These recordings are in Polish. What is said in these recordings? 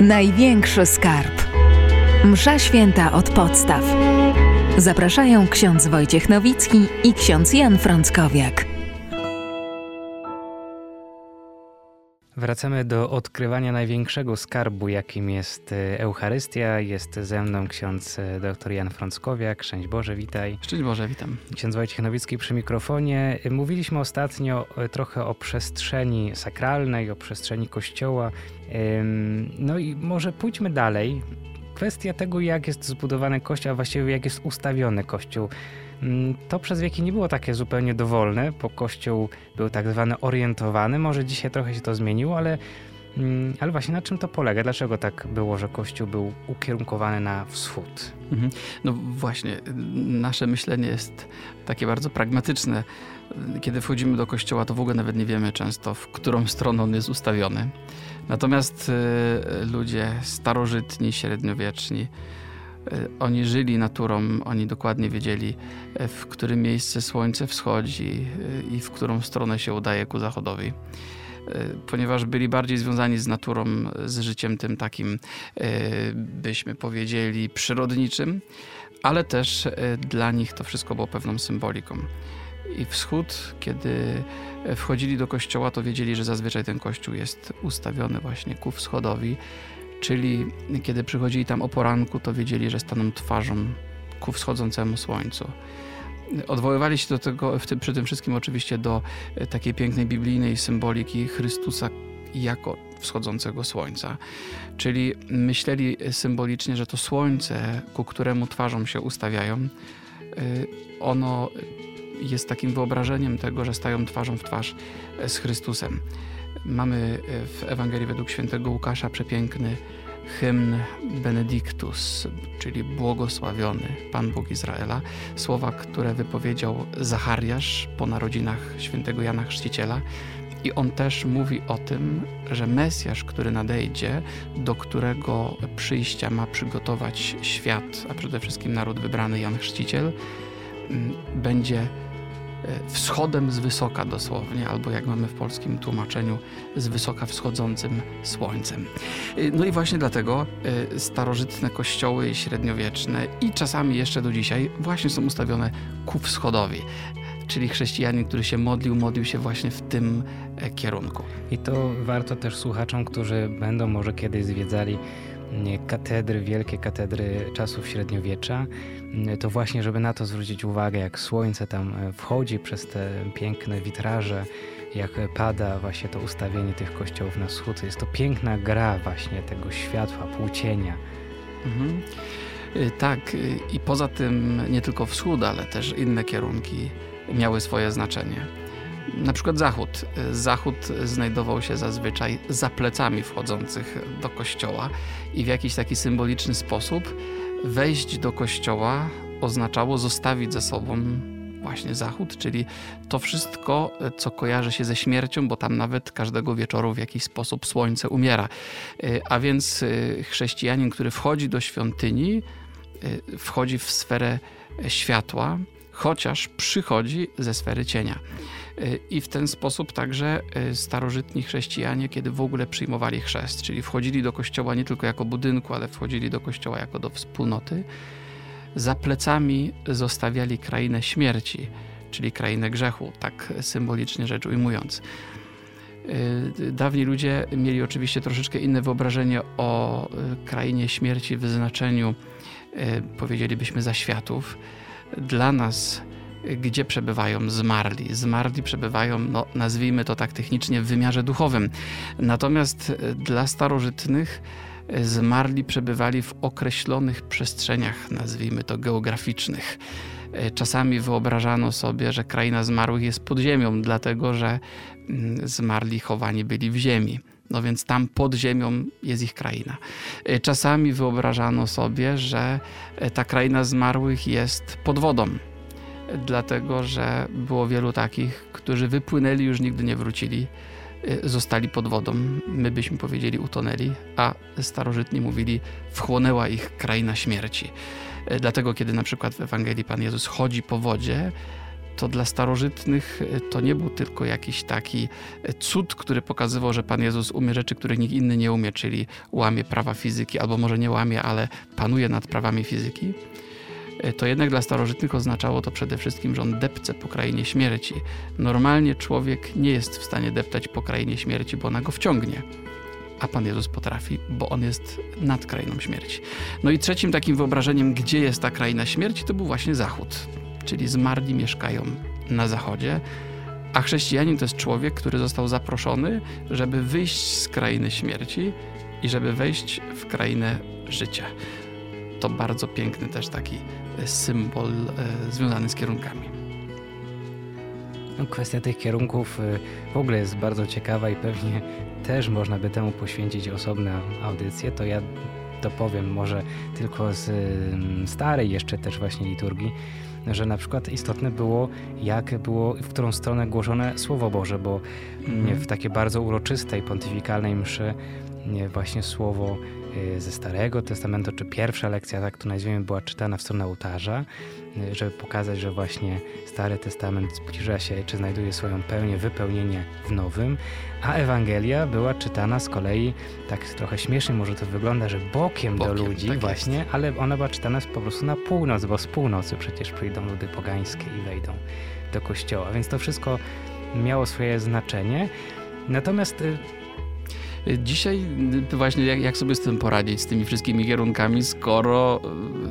Największy skarb. Msza święta od podstaw. Zapraszają ksiądz Wojciech Nowicki i ksiądz Jan Frąckowiak. Wracamy do odkrywania największego skarbu, jakim jest e, Eucharystia. Jest ze mną ksiądz e, dr Jan Frąckowiak. Szczęść Boże, witaj. Szczęść Boże, witam. Ksiądz Wojciech Nowicki przy mikrofonie. Mówiliśmy ostatnio e, trochę o przestrzeni sakralnej, o przestrzeni Kościoła. No i może pójdźmy dalej. Kwestia tego, jak jest zbudowany Kościół, a właściwie jak jest ustawiony Kościół. Mm, to przez wieki nie było takie zupełnie dowolne, bo Kościół był tak zwany orientowany. Może dzisiaj trochę się to zmieniło, ale, mm, ale właśnie na czym to polega? Dlaczego tak było, że Kościół był ukierunkowany na wschód? Mhm. No właśnie, nasze myślenie jest takie bardzo pragmatyczne. Kiedy wchodzimy do kościoła, to w ogóle nawet nie wiemy często, w którą stronę on jest ustawiony. Natomiast y, ludzie starożytni, średniowieczni, oni żyli naturą, oni dokładnie wiedzieli, y, w którym miejsce słońce wschodzi i w którą stronę się udaje ku zachodowi ponieważ byli bardziej związani z naturą, z życiem tym takim, byśmy powiedzieli, przyrodniczym, ale też dla nich to wszystko było pewną symboliką. I wschód, kiedy wchodzili do kościoła, to wiedzieli, że zazwyczaj ten kościół jest ustawiony właśnie ku wschodowi, czyli kiedy przychodzili tam o poranku, to wiedzieli, że staną twarzą ku wschodzącemu słońcu. Odwoływali się do tego, tym, przy tym wszystkim oczywiście do e, takiej pięknej biblijnej symboliki Chrystusa jako wschodzącego słońca. Czyli myśleli symbolicznie, że to słońce, ku któremu twarzą się ustawiają, e, ono jest takim wyobrażeniem tego, że stają twarzą w twarz z Chrystusem. Mamy w Ewangelii według świętego Łukasza przepiękny hymn Benedictus, czyli błogosławiony Pan Bóg Izraela. Słowa, które wypowiedział Zachariasz po narodzinach świętego Jana Chrzciciela. I on też mówi o tym, że Mesjasz, który nadejdzie, do którego przyjścia ma przygotować świat, a przede wszystkim naród wybrany Jan Chrzciciel, będzie E, wschodem z wysoka dosłownie, albo jak mamy w polskim tłumaczeniu, z wysoka wschodzącym słońcem. E, no i właśnie dlatego e, starożytne kościoły średniowieczne i czasami jeszcze do dzisiaj właśnie są ustawione ku wschodowi. Czyli chrześcijanin, który się modlił, modlił się właśnie w tym kierunku. I to warto też słuchaczom, którzy będą może kiedyś zwiedzali katedry, wielkie katedry czasów średniowiecza, to właśnie, żeby na to zwrócić uwagę, jak słońce tam e, wchodzi przez te piękne witraże, jak pada właśnie to ustawienie tych kościołów na wschód. Jest to piękna gra właśnie tego światła, płócienia. Mhm. Y, tak, y, i poza tym nie tylko wschód, ale też inne kierunki miały swoje znaczenie. Na przykład zachód. Zachód znajdował się zazwyczaj za plecami wchodzących do kościoła i w jakiś taki symboliczny sposób wejść do kościoła oznaczało zostawić ze sobą właśnie zachód, czyli to wszystko, co kojarzy się ze śmiercią, bo tam nawet każdego wieczoru w jakiś sposób słońce umiera. A więc chrześcijanin, który wchodzi do świątyni, wchodzi w sferę światła, chociaż przychodzi ze sfery cienia. I w ten sposób także e, starożytni chrześcijanie, kiedy w ogóle przyjmowali chrzest, czyli wchodzili do kościoła nie tylko jako budynku, ale wchodzili do kościoła jako do wspólnoty, za plecami zostawiali krainę śmierci, czyli krainę grzechu, tak symbolicznie rzecz ujmując. E, dawni ludzie mieli oczywiście troszeczkę inne wyobrażenie o e, krainie śmierci w znaczeniu, powiedzielibyśmy, zaświatów. Dla nas gdzie przebywają zmarli. Zmarli przebywają, no, nazwijmy to tak technicznie, w wymiarze duchowym. Natomiast e, dla starożytnych e, zmarli przebywali w określonych przestrzeniach, nazwijmy to geograficznych. E, czasami wyobrażano sobie, że kraina zmarłych jest pod ziemią, dlatego że mm, zmarli chowani byli w ziemi. No więc tam pod ziemią jest ich kraina. Czasami wyobrażano sobie, że ta kraina zmarłych jest pod wodą, dlatego że było wielu takich, którzy wypłynęli, już nigdy nie wrócili, y, zostali pod wodą. My byśmy powiedzieli utonęli, a starożytni mówili wchłonęła ich kraina śmierci. Y, dlatego kiedy na przykład w Ewangelii Pan Jezus chodzi po wodzie, to dla starożytnych to nie był tylko jakiś taki cud, który pokazywał, że Pan Jezus umie rzeczy, których nikt inny nie umie, czyli łamie prawa fizyki, albo może nie łamie, ale panuje nad prawami fizyki to jednak dla starożytnych oznaczało to przede wszystkim, że on depce po krainie śmierci. Normalnie człowiek nie jest w stanie deptać po krainie śmierci, bo ona go wciągnie. A Pan Jezus potrafi, bo On jest nad krainą śmierci. No i trzecim takim wyobrażeniem, gdzie jest ta kraina śmierci, to był właśnie Zachód. Czyli zmarli mieszkają na Zachodzie, a chrześcijanin to jest człowiek, który został zaproszony, żeby wyjść z krainy śmierci i żeby wejść w krainę życia. To bardzo piękny też taki symbol e, związany z kierunkami. No, kwestia tych kierunków e, w ogóle jest bardzo ciekawa i pewnie też można by temu poświęcić osobną audycję. To ja dopowiem może tylko z starej jeszcze też właśnie liturgii, że na przykład istotne było, jak było, w którą stronę głoszone Słowo Boże, bo mm. w takiej bardzo uroczystej, pontyfikalnej mszy właśnie Słowo ze Starego Testamentu, czy pierwsza lekcja, tak to nazwijmy, była czytana w stronę ołtarza, y, żeby pokazać, że właśnie Stary Testament zbliża się, czy znajduje swoją pełnię, wypełnienie w Nowym, a Ewangelia była czytana z kolei, tak trochę śmiesznie może to wygląda, że bokiem, bokiem do ludzi tak właśnie, jest. ale ona była czytana po prostu na północ, bo z północy przecież przyjdą ludy pogańskie i wejdą do kościoła, więc to wszystko miało swoje znaczenie. Natomiast y, Dzisiaj właśnie jak, jak, sobie z tym poradzić, z tymi wszystkimi kierunkami, skoro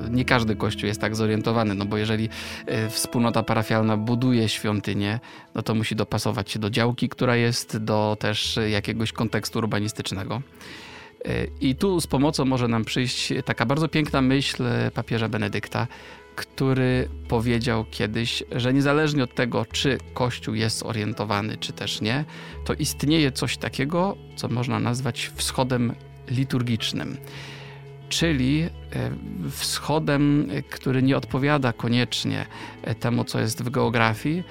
e, nie każdy kościół jest tak zorientowany, no bo jeżeli e, wspólnota parafialna buduje świątynię, no to musi dopasować się do działki, która jest, do też jakiegoś kontekstu urbanistycznego. I tu z pomocą może nam przyjść taka bardzo piękna myśl papieża Benedykta, który powiedział kiedyś, że niezależnie od tego, czy Kościół jest zorientowany, czy też nie, to istnieje coś takiego, co można nazwać wschodem liturgicznym. Czyli e, wschodem, który nie odpowiada koniecznie e, temu, co jest w geografii,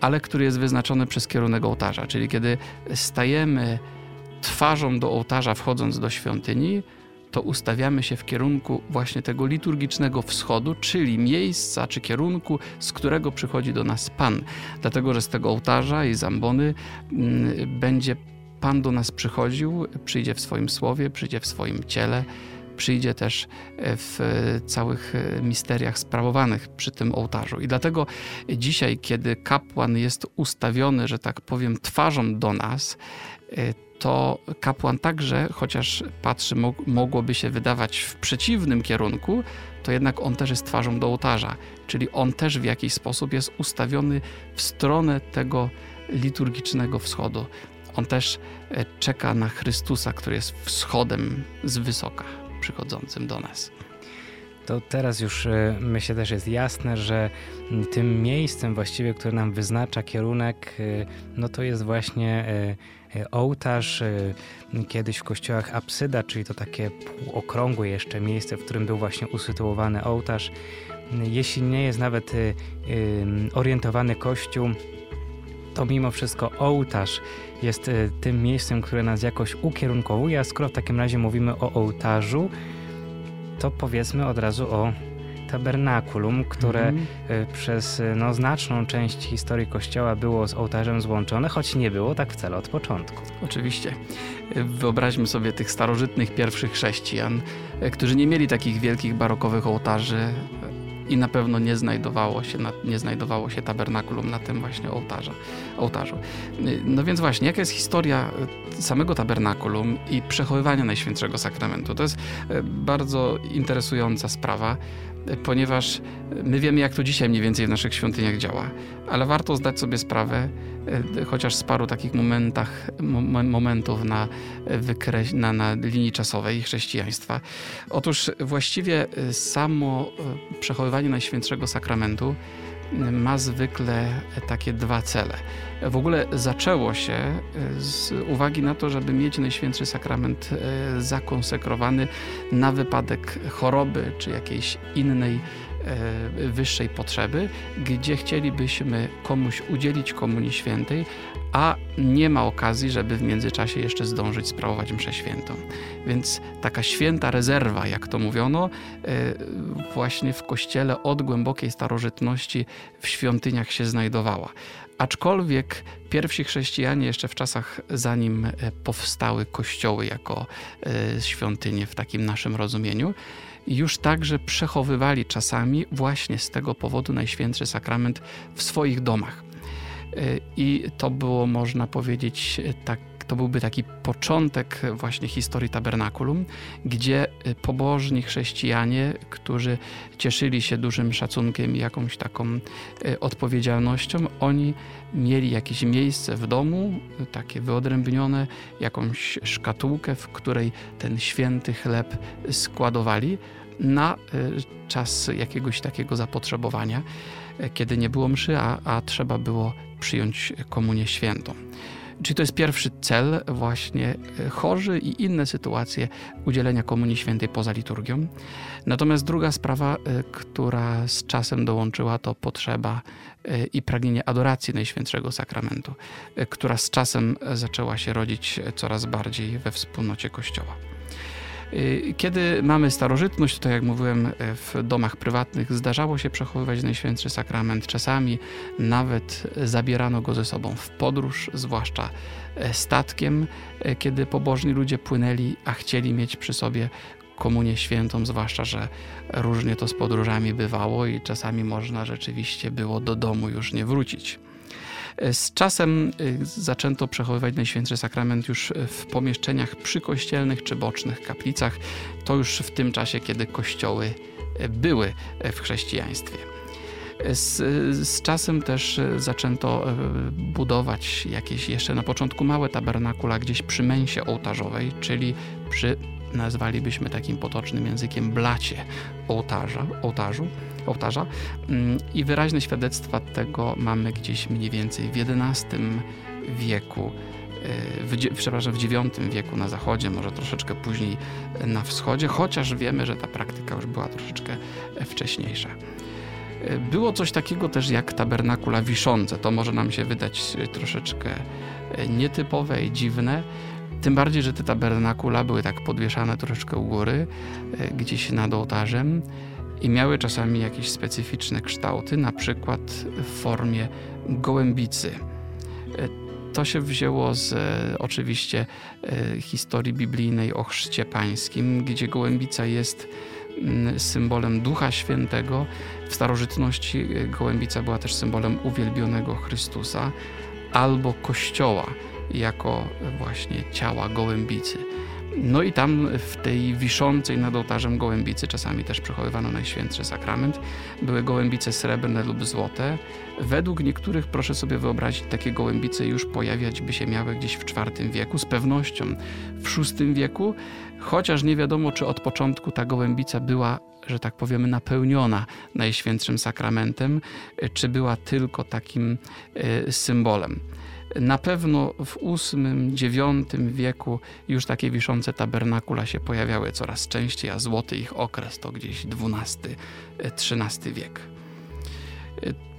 ale który jest wyznaczony przez kierunek ołtarza. Czyli kiedy stajemy twarzą do ołtarza, wchodząc do świątyni, to ustawiamy się w kierunku właśnie tego liturgicznego wschodu, czyli miejsca czy kierunku, z którego przychodzi do nas Pan. Dlatego, że z tego ołtarza i zambony mm, będzie Pan do nas przychodził, przyjdzie w swoim słowie, przyjdzie w swoim ciele, przyjdzie też e, w całych e, misteriach sprawowanych przy tym ołtarzu. I dlatego dzisiaj, kiedy kapłan jest ustawiony, że tak powiem, twarzą do nas, e, to kapłan także, chociaż patrzy, mogłoby się wydawać w przeciwnym kierunku, to jednak on też jest twarzą do ołtarza, czyli on też w jakiś sposób jest ustawiony w stronę tego liturgicznego wschodu. On też e, czeka na Chrystusa, który jest wschodem z wysoka przychodzącym do nas to teraz już e, myślę też jest jasne, że tym miejscem właściwie, które nam wyznacza kierunek, e, no to jest właśnie ołtarz, e, kiedyś w kościołach apsyda, czyli to takie półokrągłe jeszcze miejsce, w którym był właśnie usytuowany ołtarz. Jeśli nie jest nawet e, orientowany kościół, to mimo wszystko ołtarz jest tym miejscem, które nas jakoś ukierunkowuje, a skoro w takim razie mówimy o ołtarzu, to powiedzmy od razu o tabernakulum, które mm -hmm. przez y, no, znaczną część historii Kościoła było z ołtarzem złączone, choć nie było tak wcale od początku. Oczywiście. Y, wyobraźmy sobie tych starożytnych pierwszych chrześcijan, którzy nie mieli takich wielkich barokowych ołtarzy i na pewno nie znajdowało się, nie znajdowało się tabernakulum na tym właśnie ołtarza, ołtarzu. No więc właśnie, jaka jest historia samego tabernakulum i przechowywania Najświętszego Sakramentu? To jest bardzo interesująca sprawa ponieważ my wiemy, jak to dzisiaj mniej więcej w naszych świątyniach działa, ale warto zdać sobie sprawę, e, chociaż z paru takich momentach, momentów na, wykreś, na, na linii czasowej chrześcijaństwa. Otóż właściwie e, samo e, przechowywanie Najświętszego Sakramentu ma zwykle takie dwa cele. W ogóle zaczęło się e, z uwagi na to, żeby mieć Najświętszy Sakrament e, zakonsekrowany na wypadek choroby czy jakiejś innej e, wyższej potrzeby, gdzie chcielibyśmy komuś udzielić Komunii Świętej, a nie ma okazji, żeby w międzyczasie jeszcze zdążyć sprawować mszę świętą. Więc taka święta rezerwa, jak to mówiono, właśnie w kościele od głębokiej starożytności w świątyniach się znajdowała. Aczkolwiek pierwsi chrześcijanie jeszcze w czasach, zanim e, powstały kościoły jako e, świątynie w takim naszym rozumieniu, już także przechowywali czasami właśnie z tego powodu Najświętszy Sakrament w swoich domach. E, I to było, można powiedzieć, tak to byłby taki początek właśnie historii tabernakulum, gdzie y, pobożni chrześcijanie, którzy cieszyli się dużym szacunkiem i jakąś taką y, odpowiedzialnością, oni mieli jakieś miejsce w domu, takie wyodrębnione, jakąś szkatułkę, w której ten święty chleb składowali na czas jakiegoś takiego zapotrzebowania, kiedy nie było mszy, a, a trzeba było przyjąć komunię świętą. Czyli to jest pierwszy cel właśnie e, chorzy i inne sytuacje udzielenia Komunii Świętej poza liturgią. Natomiast druga sprawa, e, która z czasem dołączyła, to potrzeba e, i pragnienie adoracji Najświętszego Sakramentu, która z czasem zaczęła się rodzić coraz bardziej we wspólnocie Kościoła. Y, kiedy mamy starożytność, to jak mówiłem, y, w domach prywatnych zdarzało się przechowywać Najświętszy Sakrament. Czasami nawet zabierano go ze sobą w podróż, zwłaszcza e, statkiem, e, kiedy pobożni ludzie płynęli, a chcieli mieć przy sobie komunię świętą, zwłaszcza, że różnie to z podróżami bywało i czasami można rzeczywiście było do domu już nie wrócić. Z czasem y, zaczęto przechowywać Najświętszy Sakrament już w pomieszczeniach przykościelnych czy bocznych kaplicach. To już w tym czasie, kiedy kościoły y, były y, w chrześcijaństwie. Z, z, czasem też zaczęto budować jakieś jeszcze na początku małe tabernakula gdzieś przy męsie ołtarzowej, czyli przy nazwalibyśmy takim potocznym językiem blacie ołtarza, ołtarzu, ołtarza. Mm, I wyraźne świadectwa tego mamy gdzieś mniej więcej w XI wieku, e, w, przepraszam, w IX wieku na zachodzie, może troszeczkę później na wschodzie, chociaż wiemy, że ta praktyka już była troszeczkę wcześniejsza. E, było coś takiego też jak tabernakula wiszące. To może nam się wydać troszeczkę e, nietypowe i dziwne, tym bardziej, że te tabernakula były tak podwieszane troszeczkę u góry, e, gdzieś nad ołtarzem i miały czasami jakieś specyficzne kształty, na przykład w formie gołębicy. E, to się wzięło z e, oczywiście historii biblijnej o chrzcie pańskim, gdzie gołębica jest mm, symbolem Ducha Świętego. W starożytności gołębica była też symbolem uwielbionego Chrystusa albo Kościoła jako właśnie ciała gołębicy. No i tam w tej wiszącej nad ołtarzem gołębicy czasami też przechowywano Najświętszy Sakrament. Były gołębice srebrne lub złote. Według niektórych, proszę sobie wyobrazić, takie gołębice już pojawiać by się miały gdzieś w IV wieku, z pewnością w VI wieku, chociaż nie wiadomo, czy od początku ta gołębica była że tak powiemy, napełniona Najświętszym Sakramentem, czy była tylko takim e, symbolem. Na pewno w VIII-IX wieku już takie wiszące tabernakula się pojawiały coraz częściej, a złoty ich okres to gdzieś XII-XIII wiek.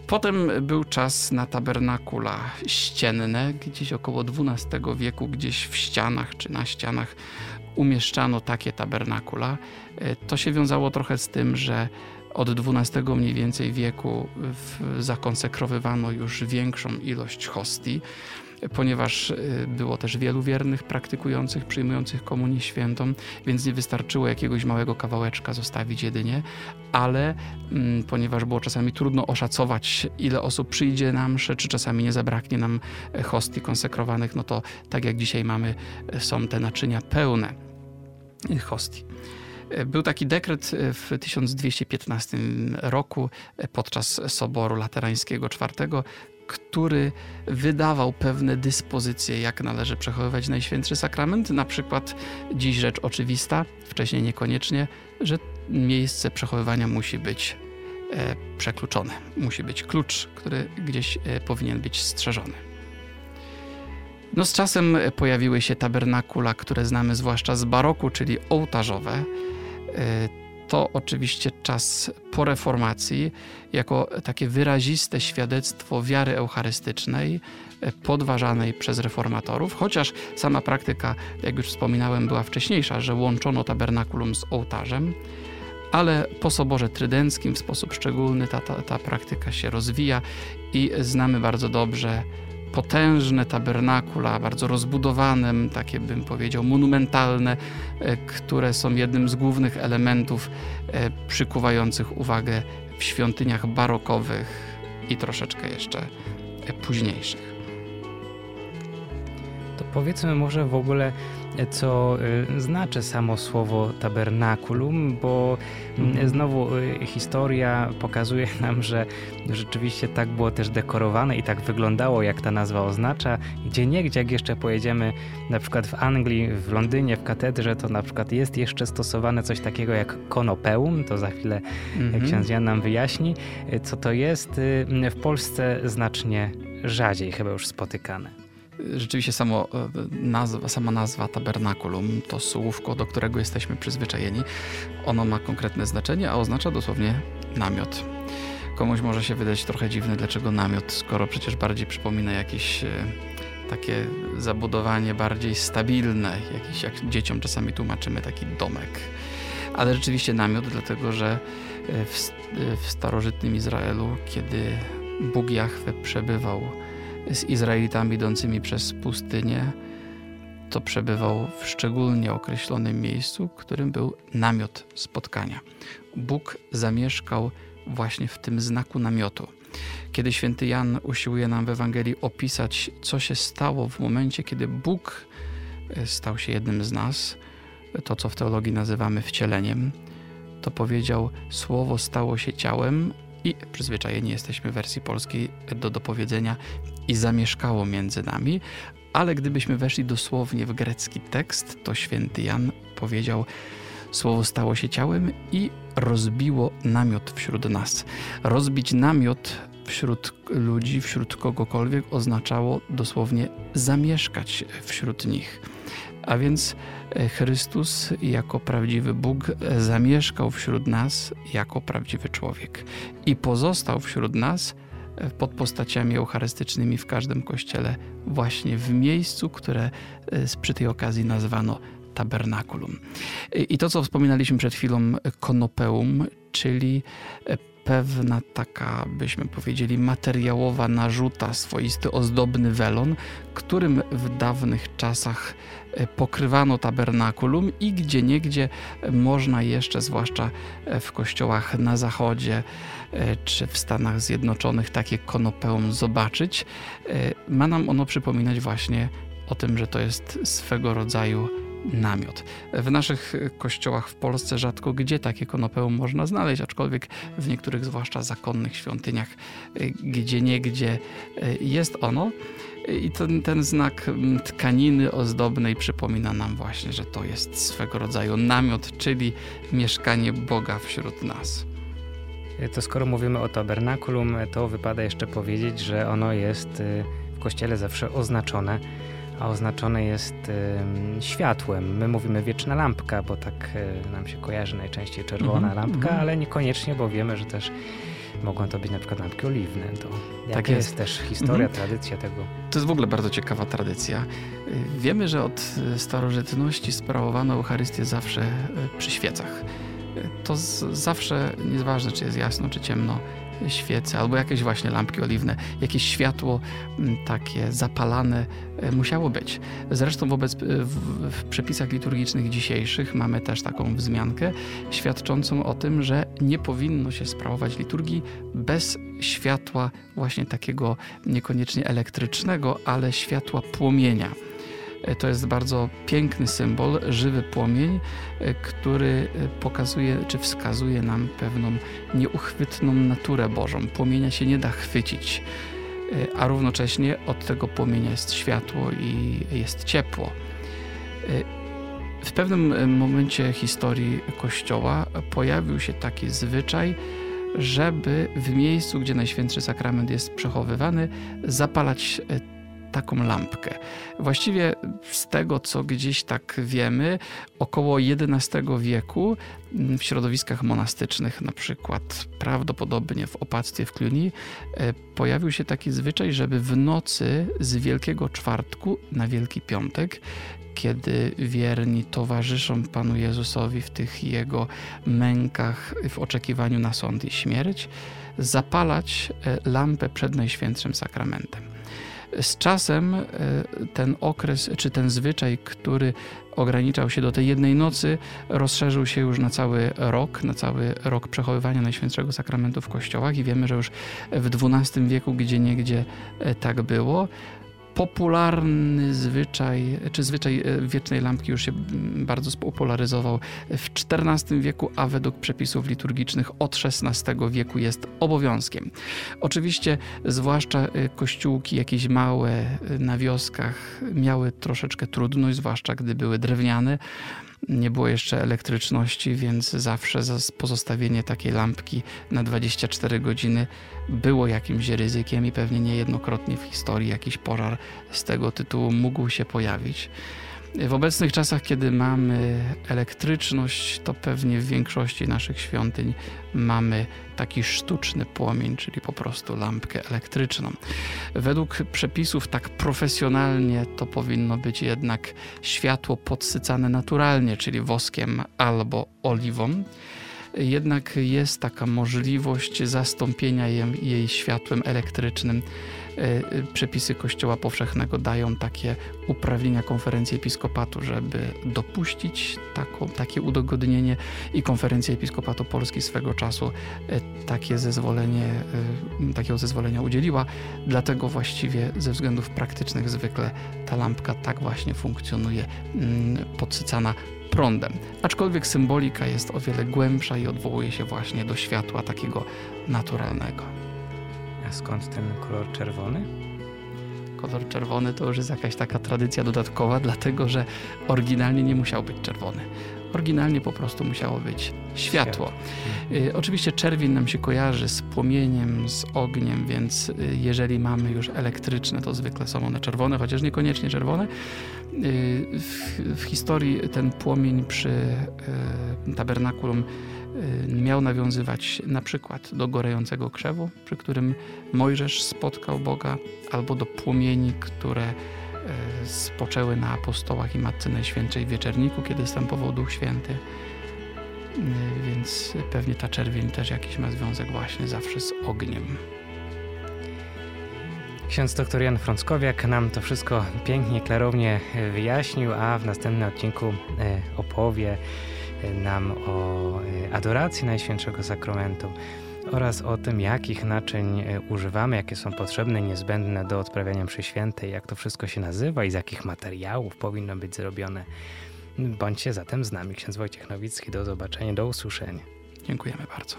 Potem był czas na tabernakula ścienne, gdzieś około XII wieku, gdzieś w ścianach czy na ścianach umieszczano takie tabernakula. To się wiązało trochę z tym, że od XII mniej więcej wieku zakonsekrowywano już większą ilość hostii, ponieważ y, było też wielu wiernych praktykujących, przyjmujących komunię świętą, więc nie wystarczyło jakiegoś małego kawałeczka zostawić jedynie, ale mm, ponieważ było czasami trudno oszacować, ile osób przyjdzie na mszę, czy czasami nie zabraknie nam e, hostii konsekrowanych, no to tak jak dzisiaj mamy, e, są te naczynia pełne hostii. Był taki dekret w 1215 roku podczas Soboru Laterańskiego IV, który wydawał pewne dyspozycje, jak należy przechowywać Najświętszy Sakrament. Na przykład dziś rzecz oczywista, wcześniej niekoniecznie, że miejsce przechowywania musi być e, przekluczone. Musi być klucz, który gdzieś e, powinien być strzeżony. No z czasem pojawiły się tabernakula, które znamy zwłaszcza z baroku, czyli ołtarzowe. E, to oczywiście czas po reformacji, jako takie wyraziste świadectwo wiary eucharystycznej, podważanej przez reformatorów, chociaż sama praktyka, jak już wspominałem, była wcześniejsza, że łączono tabernakulum z ołtarzem, ale po Soborze Trydenckim w sposób szczególny ta, ta, ta praktyka się rozwija i znamy bardzo dobrze potężne tabernakula, bardzo rozbudowane, takie bym powiedział monumentalne, e, które są jednym z głównych elementów e, przykuwających uwagę w świątyniach barokowych i troszeczkę jeszcze e, późniejszych. Powiedzmy może w ogóle co y, znaczy samo słowo tabernakulum, bo mm, mhm. znowu y, historia pokazuje nam, że rzeczywiście tak było też dekorowane i tak wyglądało, jak ta nazwa oznacza. Gdzie niegdzie, jak jeszcze pojedziemy na przykład w Anglii, w Londynie, w katedrze, to na przykład jest jeszcze stosowane coś takiego jak konopeum, to za chwilę mhm. ksiądz Jan nam wyjaśni, co to jest. W Polsce znacznie rzadziej chyba już spotykane rzeczywiście samo e, nazwa, sama nazwa tabernakulum to słówko, do którego jesteśmy przyzwyczajeni. Ono ma konkretne znaczenie, a oznacza dosłownie namiot. Komuś może się wydać trochę dziwne, dlaczego namiot, skoro przecież bardziej przypomina jakieś e, takie zabudowanie bardziej stabilne, jakiś jak dzieciom czasami tłumaczymy taki domek. Ale rzeczywiście namiot, dlatego że e, w, w starożytnym Izraelu, kiedy Bóg Jahwe przebywał z Izraelitami idącymi przez pustynię, to przebywał w szczególnie określonym miejscu, którym był namiot spotkania. Bóg zamieszkał właśnie w tym znaku namiotu. Kiedy święty Jan usiłuje nam w Ewangelii opisać, co się stało w momencie, kiedy Bóg e, stał się jednym z nas, to co w teologii nazywamy wcieleniem, to powiedział: Słowo stało się ciałem i przyzwyczajeni jesteśmy wersji polskiej do dopowiedzenia i zamieszkało między nami, ale gdybyśmy weszli dosłownie w grecki tekst, to święty Jan powiedział: Słowo stało się ciałem i rozbiło namiot wśród nas. Rozbić namiot wśród ludzi, wśród kogokolwiek oznaczało dosłownie zamieszkać wśród nich. A więc e, Chrystus jako prawdziwy Bóg zamieszkał wśród nas jako prawdziwy człowiek i pozostał wśród nas pod postaciami eucharystycznymi w każdym kościele, właśnie w miejscu, które e, przy tej okazji nazwano tabernakulum. I to, co wspominaliśmy przed chwilą, konopeum, czyli e, pewna taka, byśmy powiedzieli, materiałowa narzuta, swoisty ozdobny welon, którym w dawnych czasach e, pokrywano tabernakulum i gdzie niegdzie można jeszcze, zwłaszcza w kościołach na zachodzie e, czy w Stanach Zjednoczonych, takie konopeum zobaczyć. E, ma nam ono przypominać właśnie o tym, że to jest swego rodzaju namiot. W naszych kościołach w Polsce rzadko gdzie takie konopeum można znaleźć, aczkolwiek w niektórych, zwłaszcza zakonnych świątyniach, gdzie niegdzie jest ono. I ten, ten znak tkaniny ozdobnej przypomina nam właśnie, że to jest swego rodzaju namiot, czyli mieszkanie Boga wśród nas. To skoro mówimy o tabernakulum, to wypada jeszcze powiedzieć, że ono jest y, w kościele zawsze oznaczone a oznaczone jest światłem. My mówimy wieczna lampka, bo tak nam się kojarzy najczęściej czerwona mm -hmm, lampka, mm -hmm. ale niekoniecznie, bo wiemy, że też mogą to być na przykład lampki oliwne. To tak jest. jest. też historia, -hmm. tradycja tego? To jest w ogóle bardzo ciekawa tradycja. Wiemy, że od starożytności sprawowano Eucharystię zawsze y, przy świecach. To z, zawsze, nieważne czy jest jasno, czy ciemno, świece albo jakieś właśnie lampki oliwne, jakieś światło mm, takie zapalane e, musiało być. Zresztą wobec, e, w, w przepisach liturgicznych dzisiejszych mamy też taką wzmiankę świadczącą o tym, że nie powinno się sprawować liturgii bez światła właśnie takiego niekoniecznie elektrycznego, ale światła płomienia. E, to jest bardzo piękny symbol, żywy płomień, e, który e, pokazuje czy wskazuje nam pewną nieuchwytną naturę Bożą. Płomienia się nie da chwycić, a równocześnie od tego płomienia jest światło i jest ciepło. W pewnym momencie historii Kościoła pojawił się taki zwyczaj, żeby w miejscu, gdzie Najświętszy Sakrament jest przechowywany, zapalać taką lampkę. Właściwie z tego, co gdzieś tak wiemy, około XI wieku mm, w środowiskach monastycznych, na przykład prawdopodobnie w opactwie w Cluny, e, pojawił się taki zwyczaj, żeby w nocy z Wielkiego Czwartku na Wielki Piątek kiedy wierni towarzyszą Panu Jezusowi w tych Jego mękach, w oczekiwaniu na sąd i śmierć, zapalać e, lampę przed Najświętszym Sakramentem. Z czasem e, ten okres, czy ten zwyczaj, który ograniczał się do tej jednej nocy, rozszerzył się już na cały rok, na cały rok przechowywania Najświętszego Sakramentu w kościołach i wiemy, że już w XII wieku gdzie niegdzie e, tak było popularny zwyczaj, czy zwyczaj e, wiecznej lampki już się bardzo spopularyzował w XIV wieku, a według przepisów liturgicznych od XVI wieku jest obowiązkiem. Oczywiście, zwłaszcza e, kościółki jakieś małe e, na wioskach miały troszeczkę trudność, zwłaszcza gdy były drewniane nie było jeszcze elektryczności, więc zawsze pozostawienie takiej lampki na 24 godziny było jakimś ryzykiem i pewnie niejednokrotnie w historii jakiś pożar z tego tytułu mógł się pojawić. W obecnych czasach, kiedy mamy elektryczność, to pewnie w większości naszych świątyń mamy taki sztuczny płomień, czyli po prostu lampkę elektryczną. Według przepisów tak profesjonalnie to powinno być jednak światło podsycane naturalnie, czyli woskiem albo oliwą jednak jest taka możliwość zastąpienia jej, jej światłem elektrycznym. E, e, przepisy Kościoła Powszechnego dają takie uprawnienia konferencji episkopatu, żeby dopuścić taką, takie udogodnienie i konferencja episkopatu Polski swego czasu e, takie zezwolenie, takiego zezwolenia udzieliła. Dlatego właściwie ze względów praktycznych zwykle ta lampka tak właśnie funkcjonuje, mm, podsycana prądem. Aczkolwiek symbolika jest o wiele głębsza i odwołuje się właśnie do światła takiego naturalnego. A skąd ten kolor czerwony? Kolor czerwony to już jest jakaś taka tradycja dodatkowa, dlatego że oryginalnie nie musiał być czerwony. Oryginalnie po prostu musiało być światło. Y, oczywiście czerwień nam się kojarzy z płomieniem, z ogniem, więc y, jeżeli mamy już elektryczne, to zwykle są one czerwone, chociaż niekoniecznie czerwone. Y, w, w historii ten płomień przy tabernakulum miał nawiązywać na przykład do gorejącego krzewu, przy którym Mojżesz spotkał Boga, albo do płomieni, które spoczęły na apostołach i Matce Najświętszej w Wieczerniku, kiedy stępował Duch Święty. Więc pewnie ta czerwień też jakiś ma związek właśnie zawsze z ogniem. Ksiądz dr Jan Frąckowiak nam to wszystko pięknie, klarownie wyjaśnił, a w następnym odcinku opowie nam o e, adoracji Najświętszego Sakramentu oraz o tym, jakich naczyń e, używamy, jakie są potrzebne, niezbędne do odprawiania mszy świętej, jak to wszystko się nazywa i z jakich materiałów powinno być zrobione. Bądźcie zatem z nami. Ksiądz Wojciech Nowicki. Do zobaczenia, do usłyszenia. Dziękujemy bardzo.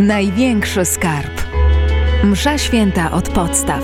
Największy skarb. Msza święta od podstaw.